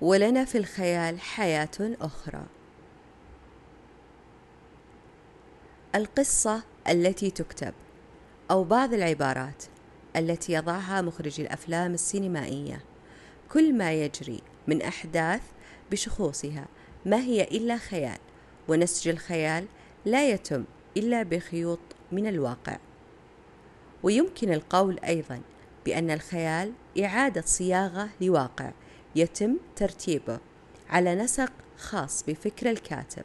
ولنا في الخيال حياة أخرى. القصة التي تكتب أو بعض العبارات التي يضعها مخرج الأفلام السينمائية. كل ما يجري من أحداث بشخوصها ما هي إلا خيال ونسج الخيال لا يتم إلا بخيوط من الواقع. ويمكن القول أيضا بأن الخيال إعادة صياغة لواقع يتم ترتيبه على نسق خاص بفكر الكاتب.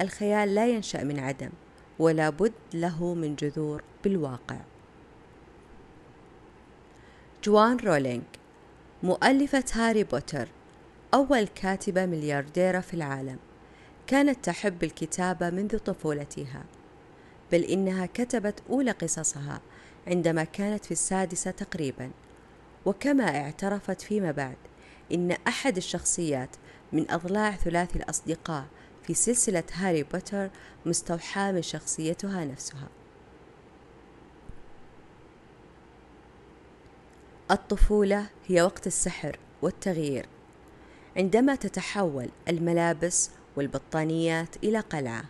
الخيال لا ينشأ من عدم ولا بد له من جذور بالواقع. جوان رولينج مؤلفة هاري بوتر أول كاتبة مليارديرة في العالم كانت تحب الكتابة منذ طفولتها بل إنها كتبت أولى قصصها عندما كانت في السادسة تقريبا وكما اعترفت فيما بعد. إن أحد الشخصيات من أضلاع ثلاثي الأصدقاء في سلسلة هاري بوتر مستوحاة من شخصيتها نفسها. الطفولة هي وقت السحر والتغيير عندما تتحول الملابس والبطانيات إلى قلعة.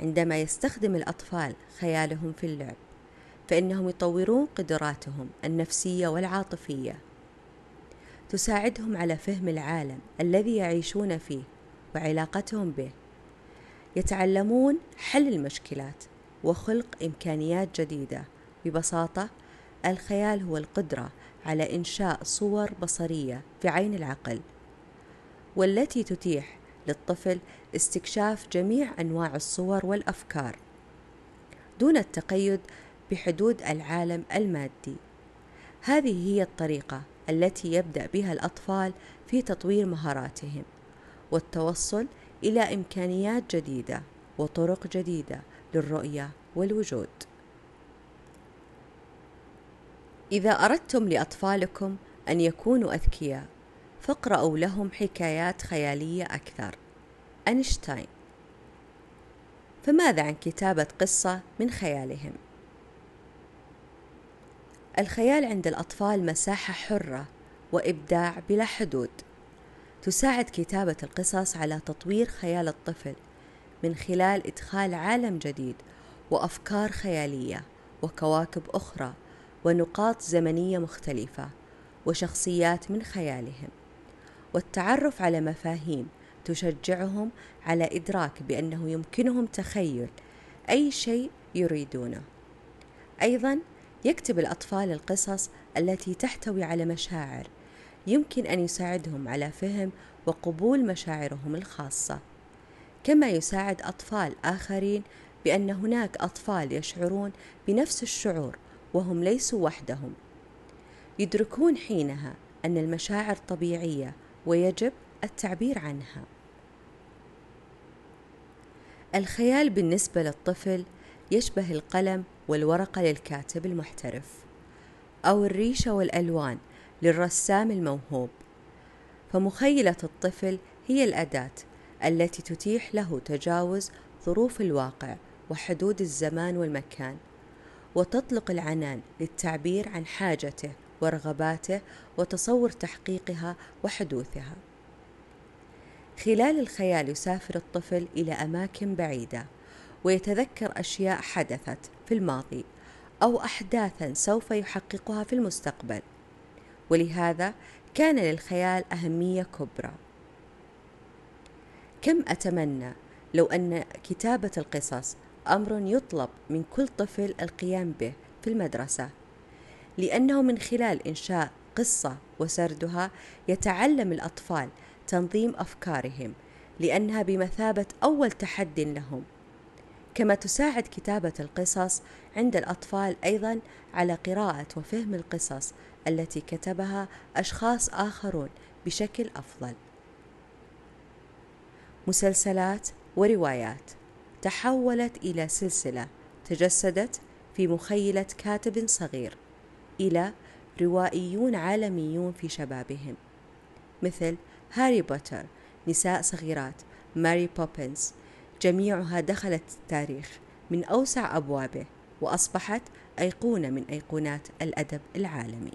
عندما يستخدم الأطفال خيالهم في اللعب فإنهم يطورون قدراتهم النفسية والعاطفية. تساعدهم على فهم العالم الذي يعيشون فيه وعلاقتهم به. يتعلمون حل المشكلات وخلق إمكانيات جديدة. ببساطة الخيال هو القدرة على إنشاء صور بصرية في عين العقل والتي تتيح للطفل استكشاف جميع أنواع الصور والأفكار دون التقيد بحدود العالم المادي. هذه هي الطريقة التي يبدأ بها الأطفال في تطوير مهاراتهم والتوصل إلى إمكانيات جديدة وطرق جديدة للرؤية والوجود. إذا أردتم لأطفالكم أن يكونوا أذكياء فاقرأوا لهم حكايات خيالية أكثر. أينشتاين. فماذا عن كتابة قصة من خيالهم؟ الخيال عند الأطفال مساحة حرة وإبداع بلا حدود. تساعد كتابة القصص على تطوير خيال الطفل من خلال إدخال عالم جديد وأفكار خيالية وكواكب أخرى ونقاط زمنية مختلفة وشخصيات من خيالهم. والتعرف على مفاهيم تشجعهم على إدراك بأنه يمكنهم تخيل أي شيء يريدونه. أيضا يكتب الأطفال القصص التي تحتوي على مشاعر يمكن أن يساعدهم على فهم وقبول مشاعرهم الخاصة. كما يساعد أطفال آخرين بأن هناك أطفال يشعرون بنفس الشعور وهم ليسوا وحدهم. يدركون حينها أن المشاعر طبيعية ويجب التعبير عنها. الخيال بالنسبة للطفل يشبه القلم والورقة للكاتب المحترف أو الريشة والألوان للرسام الموهوب. فمخيلة الطفل هي الأداة التي تتيح له تجاوز ظروف الواقع وحدود الزمان والمكان وتطلق العنان للتعبير عن حاجته ورغباته وتصور تحقيقها وحدوثها. خلال الخيال يسافر الطفل إلى أماكن بعيدة ويتذكر أشياء حدثت في الماضي أو احداثا سوف يحققها في المستقبل. ولهذا كان للخيال أهمية كبرى. كم أتمنى لو أن كتابة القصص أمر يطلب من كل طفل القيام به في المدرسة لأنه من خلال إنشاء قصة وسردها يتعلم الأطفال تنظيم أفكارهم لأنها بمثابة أول تحد لهم كما تساعد كتابة القصص عند الأطفال أيضا على قراءة وفهم القصص التي كتبها أشخاص آخرون بشكل أفضل. مسلسلات وروايات تحولت إلى سلسلة تجسدت في مخيلة كاتب صغير إلى روائيون عالميون في شبابهم مثل هاري بوتر نساء صغيرات ماري بوبنز جميعها دخلت التاريخ من أوسع أبوابه وأصبحت أيقونة من أيقونات الأدب العالمي.